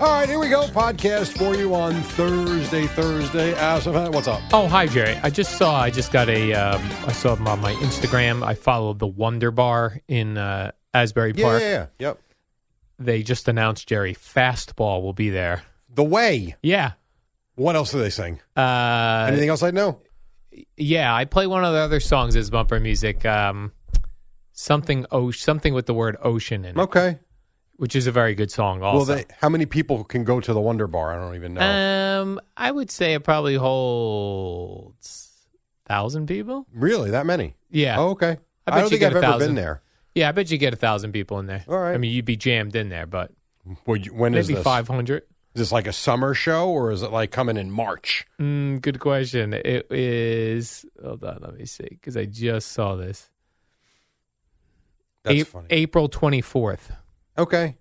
All right, here we go. Podcast for you on Thursday. Thursday. As what's up? Oh, hi, Jerry. I just saw, I just got a, um, I saw them on my Instagram. I followed the Wonder Bar in uh, Asbury Yeah, Park. yeah, yeah. Yep. They just announced, Jerry, Fastball will be there. The way. Yeah. What else do they sing? Uh, Anything else I know? yeah, I play one of the other songs as bumper music. Um, something, oh, something with the word ocean in it, Okay. Which is a very good song also. Well, they, how many people can go to the Wonder Bar? I don't even know. Um, I would say it probably holds thousand people. really, that many? Yeah, Oh, okay. I I, don't you think get I've ever thousand. been there. yeah. I bet you get a thousand people in there. All right. I mean, you'd be jammed in there, but Well, you- when is maybe five hundred. Is this like a summer show or is it like coming in March? Mm, good question. It is. Hold on, let me see, because I just saw this. That's A- funny. April twenty fourth. Okay.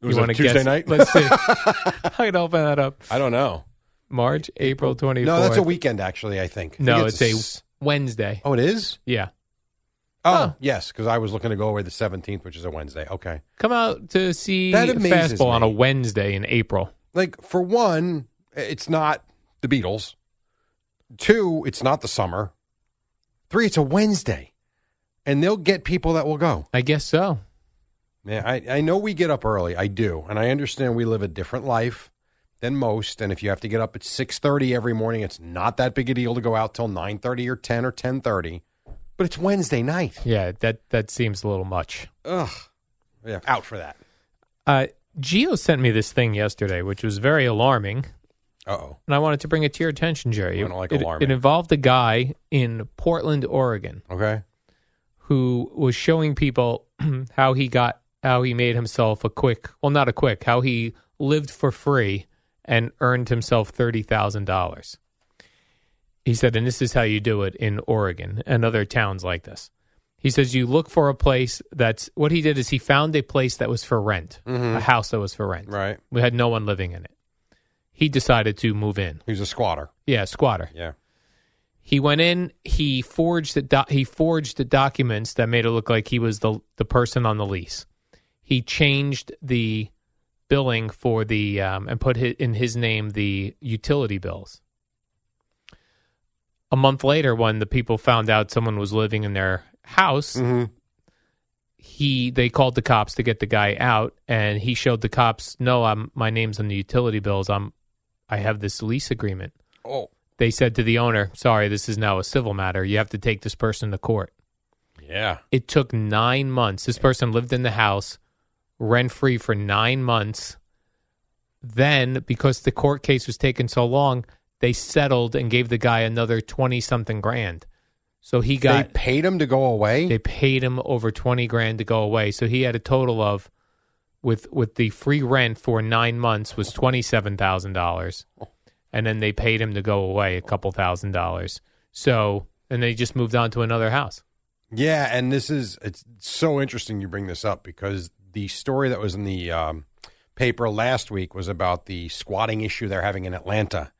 Was you it want to Tuesday guess? night? Let's see. I can open that up. I don't know. March, April twenty fourth. No, that's a weekend actually. I think. I No, think it's, s- a Wednesday. Oh, it is. Yeah, Oh, Huh. yes, because I was looking to go away the seventeenth, which is a Wednesday. Okay. come out to see That amazes fastball on a. Wednesday in April. like for one, it's not the Beatles. Two, it's not the summer. Three, it's a Wednesday, and they'll get people that will go. I guess so. Yeah, I, I know we get up early. I do, and I understand we live a different life than most. And if you have to get up at six thirty every morning, it's not that big a deal to go out till nine thirty or ten or ten thirty. But it's Wednesday night. Yeah, that that seems a little much. Ugh. Yeah, out for that. Uh, Gio sent me this thing yesterday, which was very alarming, Uh oh. and I wanted to bring it to your attention, Jerry. I don't like it, alarming. it involved a guy in Portland, Oregon, Okay. who was showing people how he got how he made himself a quick, well, not a quick, how he lived for free and earned himself thirty thousand dollars. He said, and this is how you do it in Oregon and other towns like this. He says you look for a place that's what he did is he found a place that was for rent, mm-hmm. a house that was for rent. Right. We had no one living in it. He decided to move in. He was a squatter. Yeah, squatter. Yeah. He went in. He forged the do- he forged the documents that made it look like he was the the person on the lease. He changed the billing for the um, and put hi in his name the utility bills. A month later, when the people found out someone was living in their house, Mm-hmm. he they called the cops to get the guy out, and he showed the cops, "No, I'm my name's on the utility bills. I'm I have this lease agreement." Oh. they said to the owner, "Sorry, this is now a civil matter. You have to take this person to court." Yeah. It took nine months. This person lived in the house rent free for nine months. Then, because the court case was taking so long, they settled and gave the guy another twenty something grand. So he got they paid him to go away. they paid him over 20 grand to go away. So he had a total of with with the free rent for 9 months was $27,000. And then they paid him to go away a couple thousand dollars. So, and they just moved on to another house. Yeah, and this is it's so interesting you bring this up because the story that was in the um, paper last week was about the squatting issue they're having in Atlanta,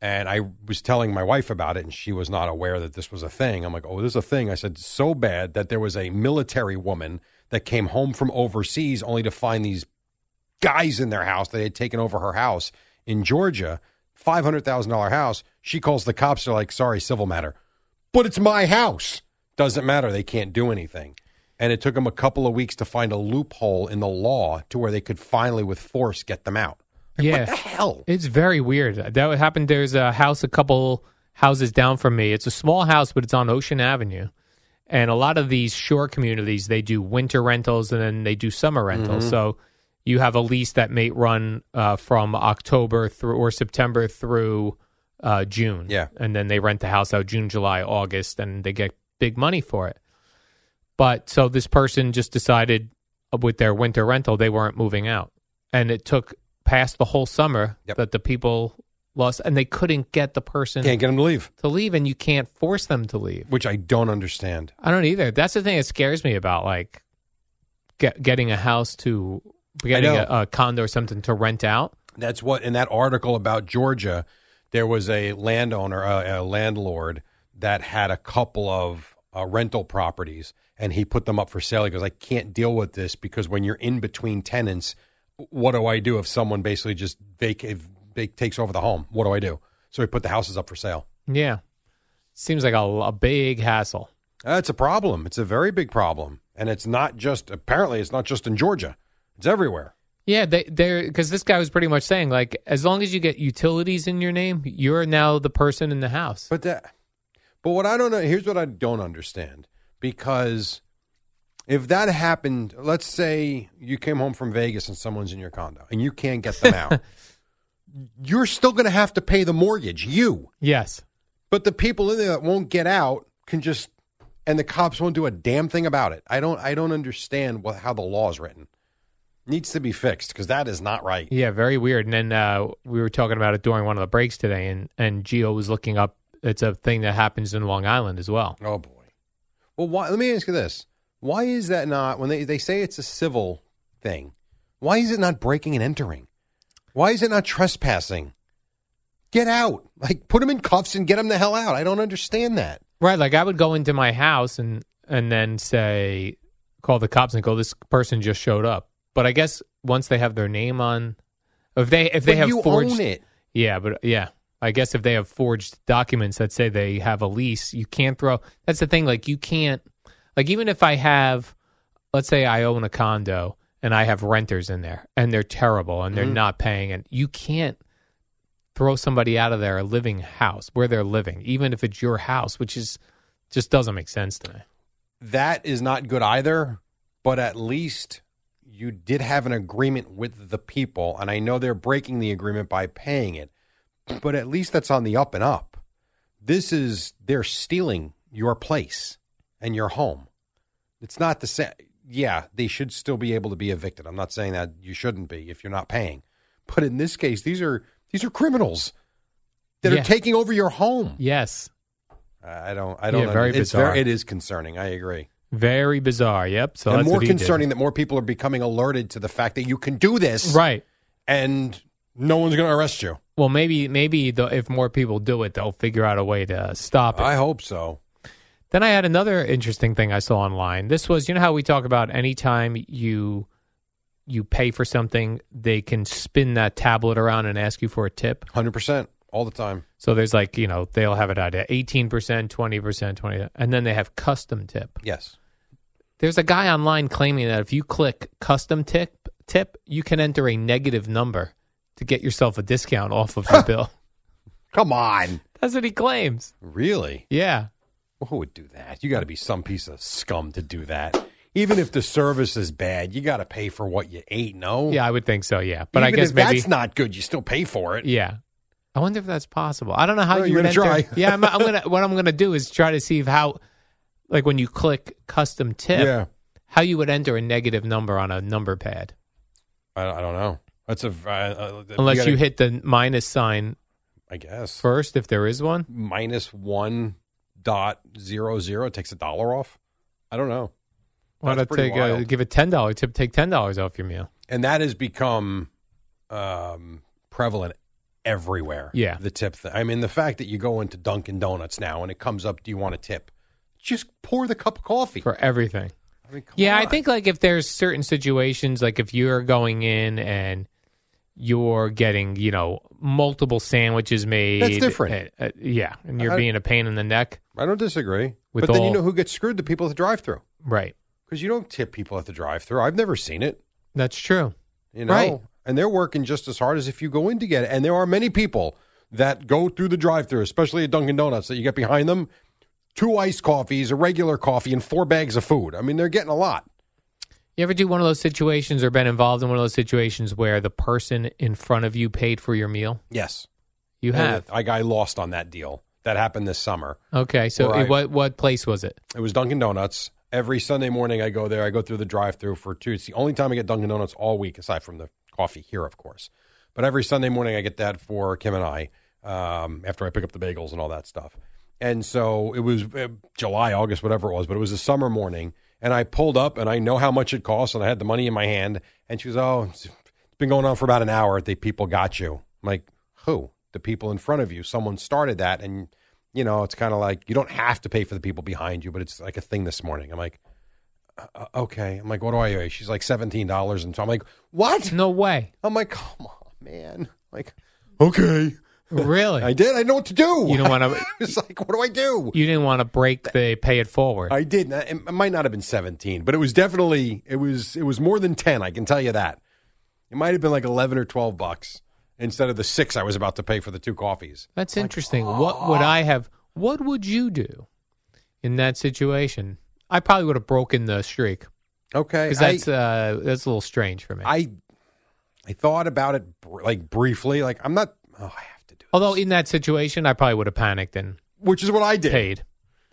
And I was telling my wife about it, and she was not aware that this was a thing. I'm like, oh, this is a thing. I said, so bad that there was a military woman that came home from overseas only to find these guys in their house. They had taken over her house in Georgia, $500,000 house. She calls the cops. They're like, sorry, civil matter. But it's my house. Doesn't matter. They can't do anything. And it took them a couple of weeks to find a loophole in the law to where they could finally, with force, get them out. Like, Yeah. What the hell? It's very weird. That happened. There's a house a couple houses down from me. It's a small house, but it's on Ocean Avenue. And a lot of these shore communities, they do winter rentals and then they do summer rentals. So you have a lease that may run uh, from October through or September through uh, June. Yeah. And then they rent the house out June, July, August, and they get big money for it. But so this person just decided uh, with their winter rental, they weren't moving out. And it took past the whole summer Yep. that the people lost, and they couldn't get the person Can't get them to leave, to leave, and you can't force them to leave. which I don't understand. I don't either. That's the thing that scares me about like get, getting a house to getting a, a condo or something to rent out. That's what in that article about Georgia, there was a landowner, a, a landlord that had a couple of uh, rental properties, and he put them up for sale. He goes, "I can't deal with this because when you're in between tenants, what do I do if someone basically just vac- vac- takes over the home? What do I do?" So he put the houses up for sale. Yeah, seems like a, a big hassle. That's a problem. It's a very big problem, and it's not just apparently it's not just in Georgia. It's everywhere. Yeah, they they're because this guy was pretty much saying like as long as you get utilities in your name, you're now the person in the house. But that, but what I don't know, here's what I don't understand because if that happened, let's say you came home from Vegas and someone's in your condo and you can't get them out, you're still going to have to pay the mortgage, you. yes, But the people in there that won't get out can just, and the cops won't do a damn thing about it. I don't, I don't understand what, how the law is written. Needs to be fixed because that is not right. Yeah, very weird. And then uh, we were talking about it during one of the breaks today, and and Gio was looking up. It's a thing that happens in Long Island as well. Oh boy. Well, why, let me ask you this: Why is that not when they they say it's a civil thing? Why is it not breaking and entering? Why is it not trespassing? Get out! Like put them in cuffs and get them the hell out. I don't understand that. Right, like I would go into my house and and then say, call the cops and go, this person just showed up. But I guess once they have their name on, if they if they But have you forged, own it. yeah, but yeah, I guess if they have forged documents that say they have a lease, you can't throw. That's the thing. Like you can't. Like even if I have, let's say I own a condo and I have renters in there and they're terrible and they're Mm-hmm. not paying, and you can't throw somebody out of their living house where they're living, even if it's your house, which is just doesn't make sense to me. That is not good either. But at least you did have an agreement with the people, and I know they're breaking the agreement by paying it. But at least that's on the up and up. This is they're stealing your place and your home. It's not the same. Yeah, they should still be able to be evicted. I'm not saying that you shouldn't be if you're not paying. But in this case, these are these are criminals that Yeah. are taking over your home. Yes, I don't. I don't. Yeah, very it's bizarre. very. It is concerning. I agree. very bizarre. Yep. So and that's more did. concerning that more people are becoming alerted to the fact that you can do this, right? And no one's going to arrest you. Well, maybe maybe the, if more people do it, they'll figure out a way to stop it. I hope so. Then I had another interesting thing I saw online. This was, you know how we talk about anytime you you pay for something, they can spin that tablet around and ask you for a tip. Hundred percent all the time. So there's like, you know, they'll have it at 18%, 20%, 20 and then they have custom tip. Yes. There's a guy online claiming that if you click custom tip tip, you can enter a negative number to get yourself a discount off of your bill. Come on. That's what he claims. Really? Yeah. Well, who would do that? You got to be some piece of scum to do that. Even if the service is bad, you got to pay for what you ate. No. Yeah, I would think so, yeah. But I Even guess if maybe that's not good, you still pay for it. Yeah. I wonder if that's possible. I don't know how Well, you you're would gonna enter. try. yeah, I'm, I'm gonna. What I'm gonna do is try to see if how, like when you click custom tip, Yeah. how you would enter a negative number on a number pad, I, I don't know. That's a. Uh, uh, unless you, gotta- hit the minus sign I guess first, if there is one. minus one dot zero zero takes a dollar off. I don't know. Why not take a, give a ten dollar tip? Take ten dollars off your meal. and that has become um, prevalent everywhere. Yeah. The tip thing. I mean, the fact that you go into Dunkin' Donuts now and it comes up, do you want a tip? Just pour the cup of coffee. for everything. I mean, Yeah, I think like if there's certain situations, like if you're going in and you're getting, you know, multiple sandwiches made. That's different. uh, uh, yeah, and you're I- being a pain in the neck. I don't disagree. With but then you know who gets screwed? The people at the drive through. Right. Because you don't tip people at the drive through. I've never seen it. That's true. You know? Right. And they're working just as hard as if you go in to get it. And there are many people that go through the drive through, especially at Dunkin' Donuts, that you get behind them two iced coffees, a regular coffee, and four bags of food. I mean, they're getting a lot. You ever do one of those situations or been involved in one of those situations where the person in front of you paid for your meal? Yes. You have. I, I lost on that deal. That happened this summer. Okay, so Where I- what what place was it? It was Dunkin' Donuts. Every Sunday morning, I go there. I go through the drive-through for two. It's the only time I get Dunkin' Donuts all week, aside from the coffee here, of course. But every Sunday morning, I get that for Kim and I um, after I pick up the bagels and all that stuff. And so it was uh, July, August, whatever it was, but it was a summer morning. And I pulled up, and I know how much it costs, and I had the money in my hand. And she goes, "Oh, it's it's been going on for about an hour. The people got you." I'm like, "Who? The people in front of you? Someone started that." And you know, it's kind of like you don't have to pay for the people behind you, but it's like a thing this morning. I'm like, uh, okay. I'm like, what do I owe? She's like seventeen dollars, and so I'm like, what? No way. I'm like, come on, man. Like, okay, Really? I did. I know what to do. You don't want to. it's like, what do I do? You didn't want to break the pay it forward. I did. It it might not have been seventeen, but it was definitely it was it was more than ten. I can tell you that. It might have been like eleven or twelve bucks instead of the six I was about to pay for the two coffees. That's interesting. What would I have? What would you do in that situation? I probably would have broken the streak Okay, because I- that's uh, that's a little strange for me. I I thought about it br- like briefly. Like I'm not. Oh, I have to do. Although in that situation, I probably would have panicked and which is what I did. paid.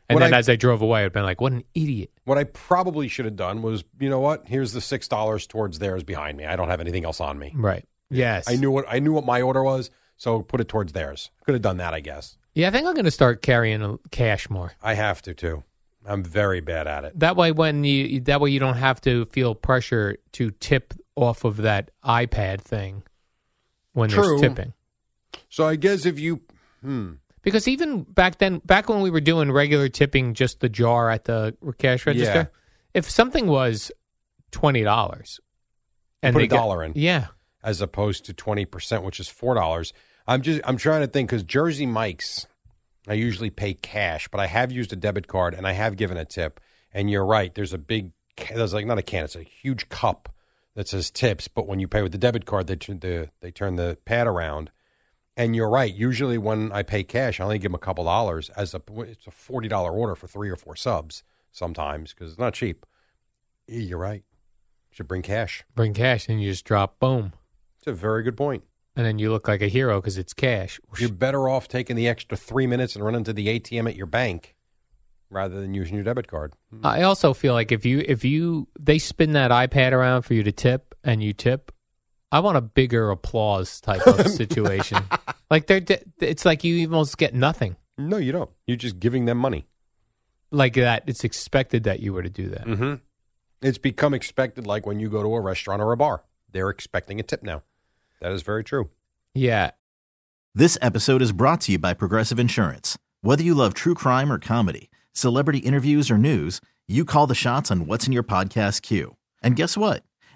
And What then I- as I drove away, I'd been like, "What an idiot!" What I probably should have done was, you know what? Here's the six dollars towards theirs behind me. I don't have anything else on me. Right? Yes. I knew what I knew what my order was, so put it towards theirs. Could have done that, I guess. Yeah, I think I'm going to start carrying uh, cash more. I have to too. I'm very bad at it. That way, when you that way you don't have to feel pressure to tip off of that iPad thing when True. there's tipping. So I guess if you, hmm, Because even back then, back when we were doing regular tipping, just the jar at the cash register, Yeah. if something was twenty dollars, and put they a got- dollar in. yeah, as opposed to twenty percent, which is four dollars. I'm just I'm trying to think because Jersey Mike's, I usually pay cash, but I have used a debit card and I have given a tip. And you're right. There's a big, ca- there's like not a can, it's a huge cup that says tips. But when you pay with the debit card, they turn the they turn the pad around. And you're right. Usually when I pay cash, I only give them a couple dollars. As a it's a forty dollar order for three or four subs sometimes because it's not cheap. Yeah, you're right. Should bring cash. bring cash and you just drop, boom, It's a very good point. and then you look like a hero because it's cash. You're better off taking the extra three minutes and running to the ATM at your bank rather than using your debit card. I also feel like if you if you they spin that iPad around for you to tip and you tip, I want a bigger applause type of situation. like they're it's like you almost get nothing No, you don't. You're just giving them money. like that. It's expected that you were to do that. Mm-hmm. It's become expected like when you go to a restaurant or a bar. They're expecting a tip now. That is very true. Yeah, This episode is brought to you by Progressive Insurance. Whether you love true crime or comedy, celebrity interviews or news, you call the shots on what's in your podcast queue. And guess what?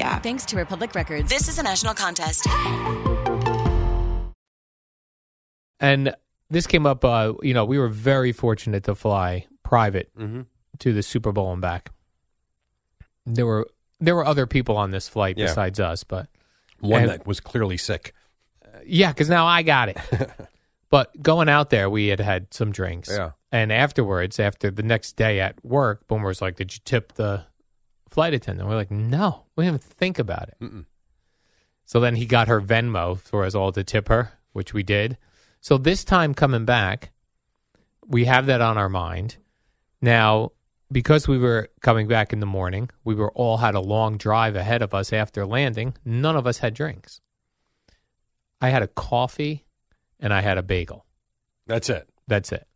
app. Thanks to Republic Records. This is a national contest. And this came up. Uh, you know, we were very fortunate to fly private Mm-hmm. to the Super Bowl and back. There were there were other people on this flight Yeah. besides us, but One And- that was clearly sick. yeah, because now I got it. but going out there, we had had some drinks. Yeah. And afterwards, after the next day at work, Boomer was like, "Did you tip the flight attendant?" We're like, "No, we didn't even think about it." Mm-mm. So then he got her Venmo for us all to tip her, which we did. So this time coming back, we have that on our mind. Now, because we were coming back in the morning, we were all had a long drive ahead of us after landing. None of us had drinks. I had a coffee and I had a bagel. That's it. That's it.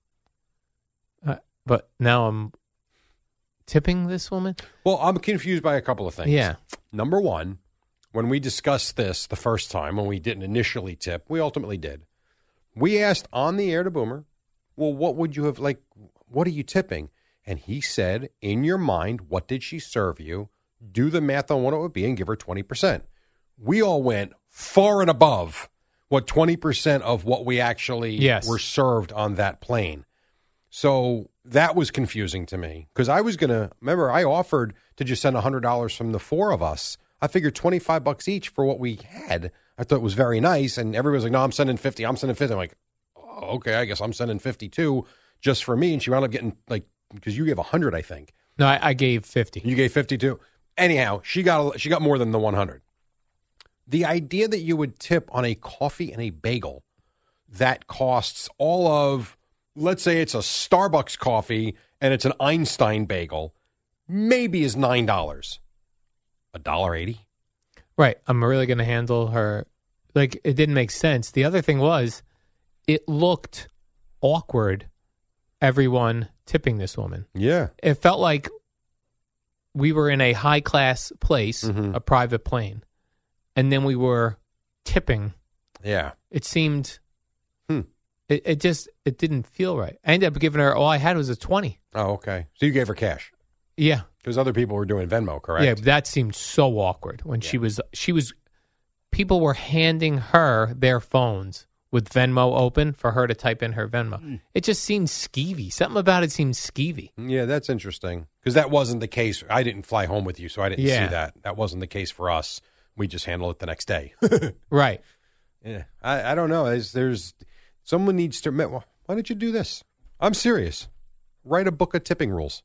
Uh, but now I'm tipping this woman. Well, I'm confused by a couple of things. Yeah. Number one, when we discussed this the first time, when we didn't initially tip, we ultimately did. We asked on the air to Boomer, well, what would you have, like, what are you tipping? And he said, in your mind, what did she serve you? Do the math on what it would be and give her 20%. We all went far and above what 20% of what we actually Yes. were served on that plane. So that was confusing to me because I was going to remember I offered to just send $100 from the four of us. I figured 25 bucks each for what we had. I thought it was very nice. And everybody was like, no, I'm sending 50. I'm sending 50. I'm like, oh, okay, I guess I'm sending 52 just for me. And she wound up getting like, because you gave 100, I think. No, I, I gave 50. You gave 52. Anyhow, she got she got more than the 100. The idea that you would tip on a coffee and a bagel that costs all of let's say it's a Starbucks coffee and it's an Einstein bagel maybe is $9. A dollar 80? Right. I'm really going to handle her. Like, it didn't make sense. The other thing was, it looked awkward, everyone tipping this woman. Yeah. It felt like we were in a high class place, Mhm. a private plane, and then we were tipping. Yeah. It seemed, Hmm. It, it just, it didn't feel right. I ended up giving her, all I had was a 20. Oh, okay. So you gave her cash Yeah. because other people were doing Venmo, correct? Yeah, that seemed so awkward when she was she was people were handing her their phones with Venmo open for her to type in her Venmo. Hmm. It just seemed skeevy. Something about it seemed skeevy. Yeah, that's interesting because that wasn't the case. I didn't fly home with you, so I didn't Yeah. see that. That wasn't the case for us. We just handled it the next day. Right. yeah, I, I don't know. There's, there's someone needs to. Why don't you do this? I'm serious. Write a book of tipping rules.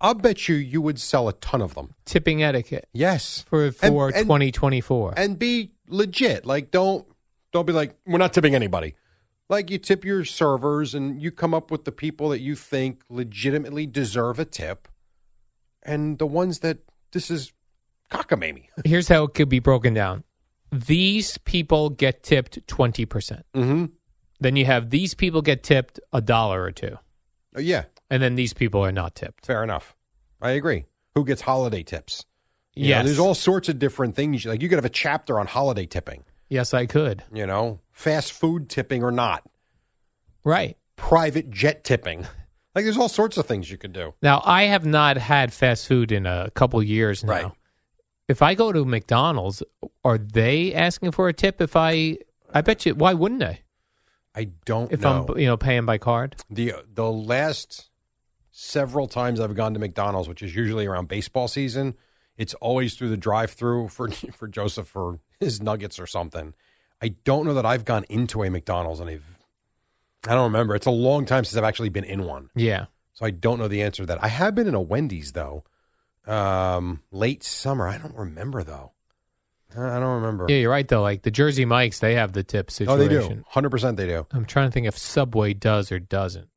I'll bet you you would sell a ton of them. Tipping etiquette Yes, for for And- and- 2024. and be legit. Like don't don't be like we're not tipping anybody. Like you tip your servers and you come up with the people that you think legitimately deserve a tip, and the ones that this is cockamamie. Here's how it could be broken down. These people get tipped 20%. Mm-hmm. Then you have these people get tipped a dollar or two. Uh, yeah, And then these people are not tipped. fair enough. I agree. Who gets holiday tips? You know, there's all sorts of different things. Like you could have a chapter on holiday tipping. Yes, I could. You know, fast food tipping or not, Right. private jet tipping. Like there's all sorts of things you could do. Now, I have not had fast food in a couple years now. Right. If I go to McDonald's, are they asking for a tip? If I, I bet you, why wouldn't they? I don't If know. I'm, you know, paying by card. the the last several times I've gone to McDonald's, which is usually around baseball season, it's always through the drive-through for for Joseph for his nuggets or something. I don't know that I've gone into a McDonald's and I've I don't remember. It's a long time since I've actually been in one, Yeah. so I don't know the answer to that. I have been in a Wendy's though, um, late summer. I don't remember though. I I don't remember. Yeah, you're right though. Like the Jersey Mikes, they have the tip situation. oh, situation. they do. Hundred percent, they do. I'm trying to think if Subway does or doesn't.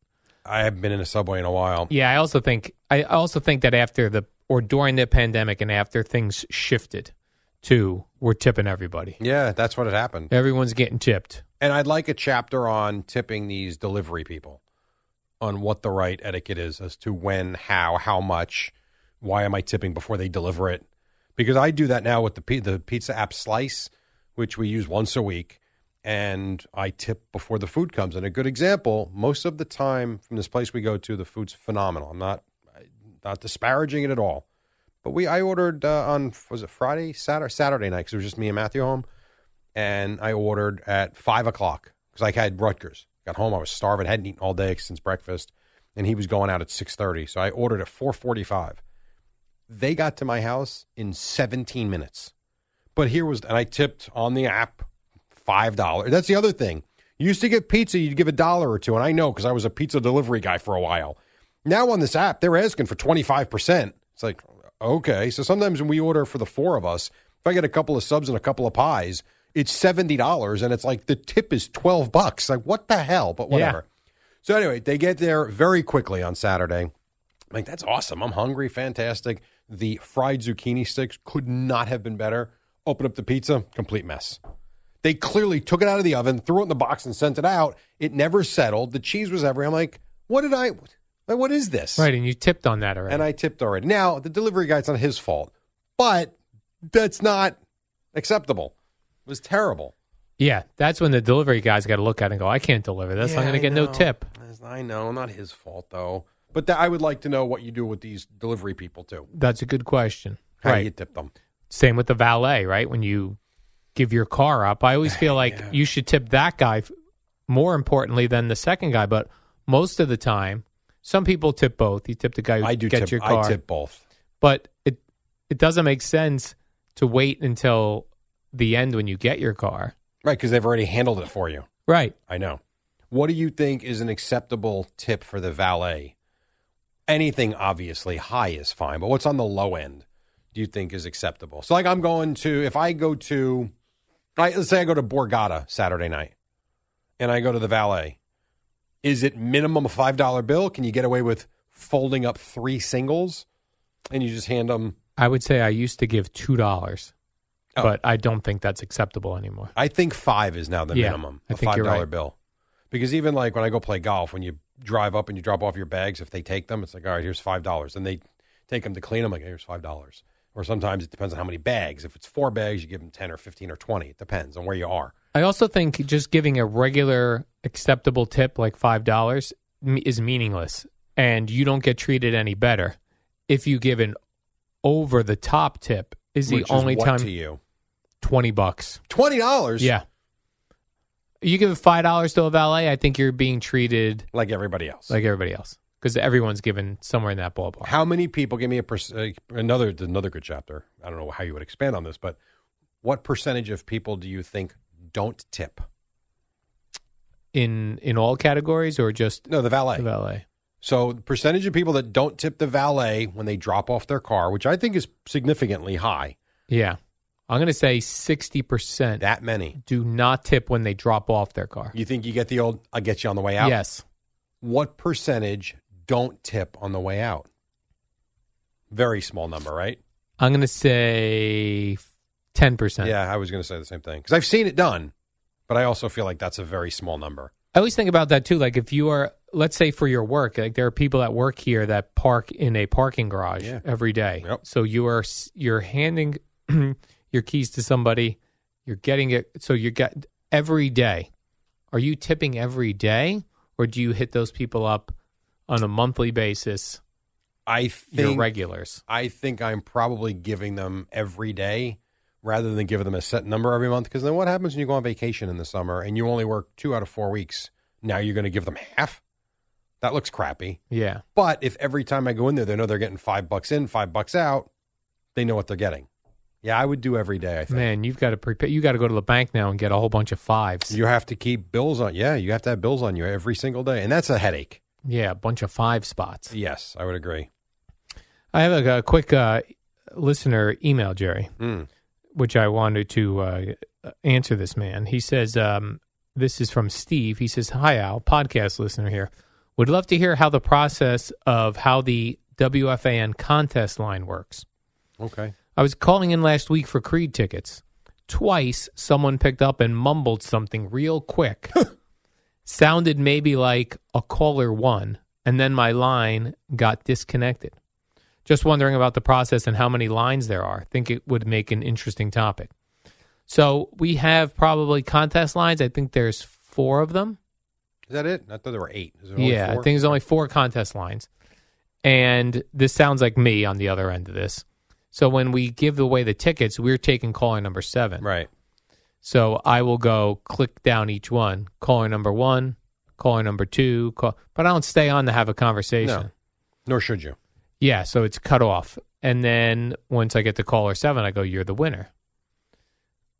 I haven't been in a subway in a while. Yeah, I also think I also think that after the or during the pandemic and after things shifted, too, we're tipping everybody. Yeah, that's what had happened. Everyone's getting tipped. And I'd like a chapter on tipping these delivery people, on what the right etiquette is as to when, how, how much, why am I tipping before they deliver it? Because I do that now with the the pizza app Slice, which we use once a week, and I tip before the food comes. And a good example, most of the time from this place we go to, the food's phenomenal. I'm not not disparaging it at all, but we I ordered uh, on was it Friday, Saturday, Saturday night because it was just me and Matthew home and I ordered at five o'clock because I had Rutgers. Got home, I was starving, hadn't eaten all day since breakfast, and he was going out at six thirty. So I ordered at four forty-five. They got to my house in seventeen minutes. But here was, and I tipped on the app five dollars. That's the other thing. You used to get pizza, you'd give a dollar or two, and I know because I was a pizza delivery guy for a while. Now on this app, they're asking for twenty five percent. It's like okay. So sometimes when we order for the four of us, if I get a couple of subs and a couple of pies, it's seventy dollars, and it's like the tip is twelve bucks. Like what the hell? But whatever. So anyway, they get there very quickly on Saturday. I'm like that's awesome. I'm hungry. Fantastic. The fried zucchini sticks could not have been better. Open up the pizza, complete mess. They clearly took it out of the oven, threw it in the box, and sent it out. It never settled. The cheese was everywhere. I'm like, what did I? Like, what is this? Right, and you tipped on that already. And I tipped already. Now the delivery guy's not his fault, but that's not acceptable. It was terrible. yeah, that's when the delivery guys got to look at it and go, I can't deliver this. I'm going to get no tip. I know, not his fault though. But th- I would like to know what you do with these delivery people too. That's a good question. How right. you tip them? Same with the valet, right? When you give your car up, I always feel like you should tip that guy f- more importantly than the second guy. But most of the time, some people tip both. You tip the guy who I do gets tip. your car, I tip both. but it it doesn't make sense to wait until the end when you get your car. Right, because they've already handled it for you. Right. I know. What do you think is an acceptable tip for the valet? Anything obviously high is fine, but what's on the low end do you think is acceptable? So, like, I'm going to, if I go to, right, let's say I go to Borgata Saturday night and I go to the valet, is it minimum a $5 bill? Can you get away with folding up three singles and you just hand them? I would say I used to give two dollars, Oh. but I don't think that's acceptable anymore. I think five is now the Yeah, minimum, I a think $5 you're right. bill. Because even like when I go play golf, when you drive up and you drop off your bags, if they take them, it's like, all right, here's $5. And they take them to clean them, like, here's $5. Or sometimes it depends on how many bags. If it's four bags, you give them 10 or 15 or 20. It depends on where you are. I also think just giving a regular acceptable tip like five dollars is meaningless, and you don't get treated any better if you give an over the top tip. Is the Which only what time to you. twenty bucks? $20? Yeah, you give five dollars to a valet. I think you're being treated Like everybody else. like everybody else because everyone's given somewhere in that ballpark. how many people, give me a pers- uh, another, another good chapter. I don't know how you would expand on this, but what percentage of people do you think don't tip? in in all categories or just No, the valet. the valet? So the percentage of people that don't tip the valet when they drop off their car, which I think is significantly high, Yeah, I'm going to say sixty percent that many. do not tip when they drop off their car. You think you get the old "I'll get you on the way out"? Yes. What percentage don't tip on the way out? Very small number, right? I'm going to say 10%. Yeah, I was going to say the same thing because I've seen it done, but I also feel like that's a very small number. I always think about that too. Like if you are, let's say for your work, like there are people that work here that park in a parking garage Yeah. every day. Yep. So you are, you're handing your keys to somebody, you're getting it. So you get every day. Are you tipping every day or do you hit those people up on a monthly basis? I Your regulars. I think I'm probably giving them every day rather than giving them a set number every month. Because then what happens when you go on vacation in the summer and you only work two out of four weeks? Now you're going to give them half? That looks crappy. Yeah. But if every time I go in there, they know they're getting five bucks in, five bucks out, they know what they're getting. Yeah, I would do every day, I think. Man, you've got to prepare. You got to go to the bank now and get a whole bunch of fives. You have to keep bills on. Yeah, you have to have bills on you every single day. And that's a headache. yeah, a bunch of five spots. Yes, I would agree. I have a, a quick uh, listener email, Jerry, Mm. which I wanted to uh, answer this man. He says, um, This is from Steve. He says, Hi, Al, podcast listener here. Would love to hear how the process of how the WFAN contest line works. Okay. I was calling in last week for Creed tickets. Twice, someone picked up and mumbled something real quick. Sounded maybe like a caller one, and then my line got disconnected. Just wondering about the process and how many lines there are. Think it would make an interesting topic. So we have probably contest lines. I think there's four of them. Is that it? I thought there were eight. Is there only Yeah, I think there's only four contest lines. And this sounds like me on the other end of this. So when we give away the tickets, we're taking caller number seven. right. So I will go click down each one. Caller number one, caller number two, call, but I don't stay on to have a conversation. No. Nor should you. Yeah, so it's cut off. And then once I get to caller seven, I go, You're the winner.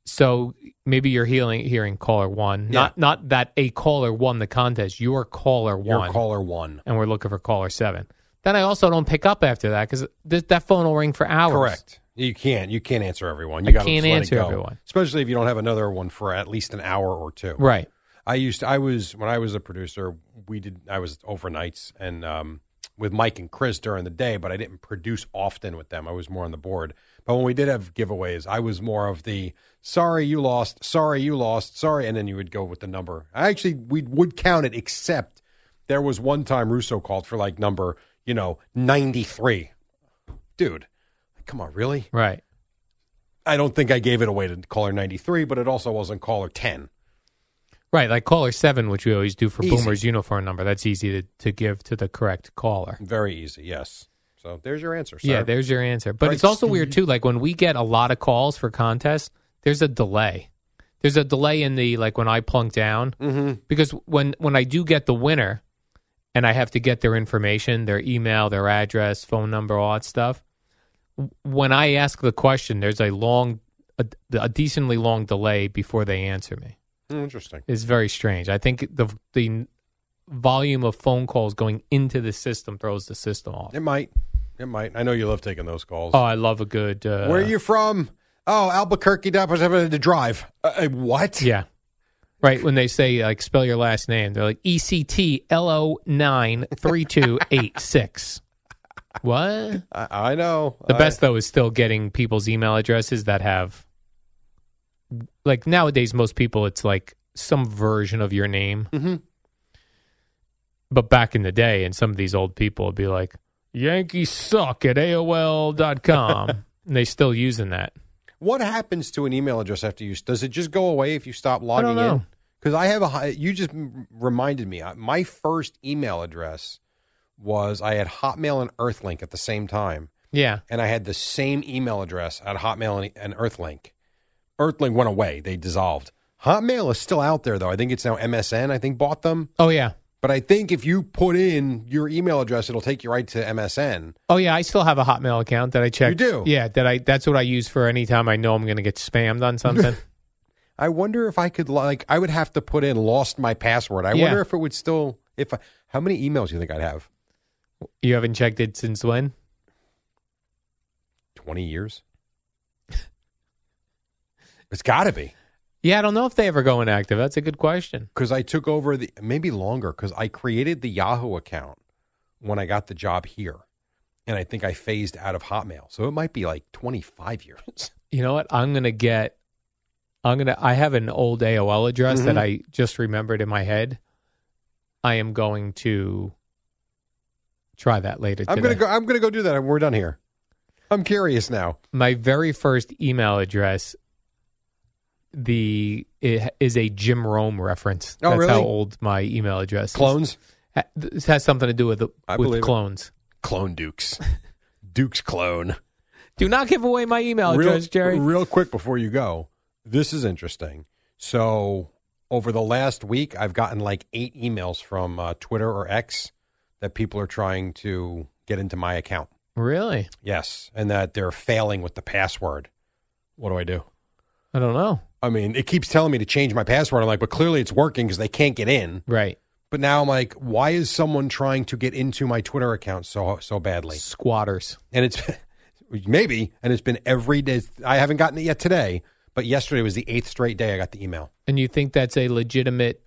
So maybe you're hearing, hearing caller one. Yeah. Not not that a caller won the contest. Your caller one. Your caller one. and we're looking for caller seven. Then I also don't pick up after that because th- that phone will ring for hours. Correct. You can't. You can't answer everyone. You got can't let it answer go. everyone. especially if you don't have another one for at least an hour or two. Right. I used. To, I was when I was a producer. We did. I was overnights and um, with Mike and Chris during the day, but I didn't produce often with them. I was more on the board. But when we did have giveaways, I was more of the sorry you lost, sorry you lost, sorry, and then you would go with the number. I actually we would count it, except there was one time Russo called for like number you know ninety three. Dude, come on, really? Right. I don't think I gave it away to caller ninety three, but it also wasn't caller ten. Right. Like caller seven, which we always do for Easy. Boomer's uniform number. That's easy to, to give to the correct caller. Very easy, yes. So there's your answer. Sir. Yeah, there's your answer. But Right, it's also weird too. Like when we get a lot of calls for contests, there's a delay. There's a delay in the like when I plunk down Mm-hmm. because when when I do get the winner, and I have to get their information, their email, their address, phone number, all that stuff. When I ask the question, there's a long, a, a decently long delay before they answer me. Interesting. It's very strange. I think the the volume of phone calls going into the system throws the system off. It might. It might. I know you love taking those calls. Oh, I love a good. Uh, Where are you from? Oh, Albuquerque. That was having to drive. Uh, uh, what? Yeah. Right when they say like spell your last name, they're like E C T L O nine three two eight six. What? I, I know. The I- best though is still getting people's email addresses that have like nowadays most people it's like some version of your name. Mhm. But back in the day and some of these old people would be like Yankees suck at AOL.com. and they still using that. What happens to an email address after you? Does it just go away if you stop logging in? Because I have a. You just reminded me. My first email address was I had Hotmail and Earthlink at the same time, Yeah. and I had the same email address at Hotmail and, and Earthlink. Earthlink went away; they dissolved. Hotmail is still out there, though. I think it's now MSN. I think bought them, Oh yeah. but I think if you put in your email address, it'll take you right to MSN. Oh yeah, I still have a Hotmail account that I check. You do? Yeah, that I that's what I use for any time I know I'm going to get spammed on something. I wonder if I could like I would have to put in lost my password. I Yeah. wonder if it would still if I, how many emails do you think I'd have? you haven't checked it since when? 20 years? it's got to be Yeah, I don't know if they ever go inactive. That's a good question. cuz I took over the maybe longer cuz I created the Yahoo account when I got the job here. And I think I phased out of Hotmail. So it might be like 25 years. You know what? I'm going to get I'm to I have an old AOL address that mm-hmm. I just remembered in my head. I am going to try that later I'm today. to go I'm going to go do that. We're done here. I'm curious now. My very first email address the it is a Jim Rome reference. Oh, That's really? how old my email address is. Clones, This has something to do with I with believe it. clones. clone Dukes. Duke's clone. Do not give away my email real, address, Jerry. Real quick before you go, this is interesting. So over the last week, I've gotten like eight emails from uh, Twitter or X that people are trying to get into my account. Really? Yes, and that they're failing with the password. What do I do? I don't know. I mean, it keeps telling me to change my password. I'm like, but clearly it's working because they can't get in. Right. But now I'm like, why is someone trying to get into my Twitter account so so badly? Squatters. and it's maybe, and it's been every day. I haven't gotten it yet today, but yesterday was the eighth straight day I got the email. And you think that's a legitimate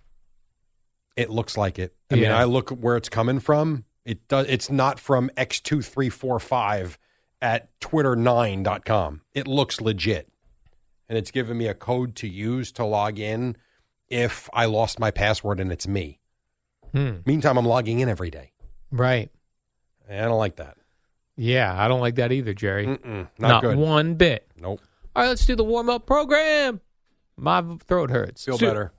It looks like it. I mean, I look where it's coming from. It does. It's not from X two three four five at twitter9.com. It looks legit. And it's giving me a code to use to log in if I lost my password and it's me. Hmm. Meantime, I'm logging in every day. Right. I don't like that. Yeah, I don't like that either, Jerry. Mm-mm, not, good. one bit. Nope. All right, let's do the warm up program. My throat hurts. Feel Stu- better.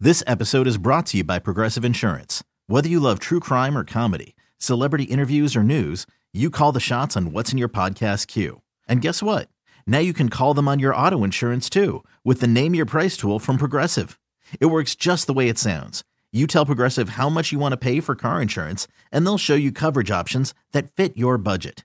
This episode is brought to you by Progressive Insurance. Whether you love true crime or comedy, celebrity interviews or news, you call the shots on what's in your podcast queue. And guess what? Now you can call them on your auto insurance too with the Name Your Price tool from Progressive. It works just the way it sounds. You tell Progressive how much you want to pay for car insurance, and they'll show you coverage options that fit your budget.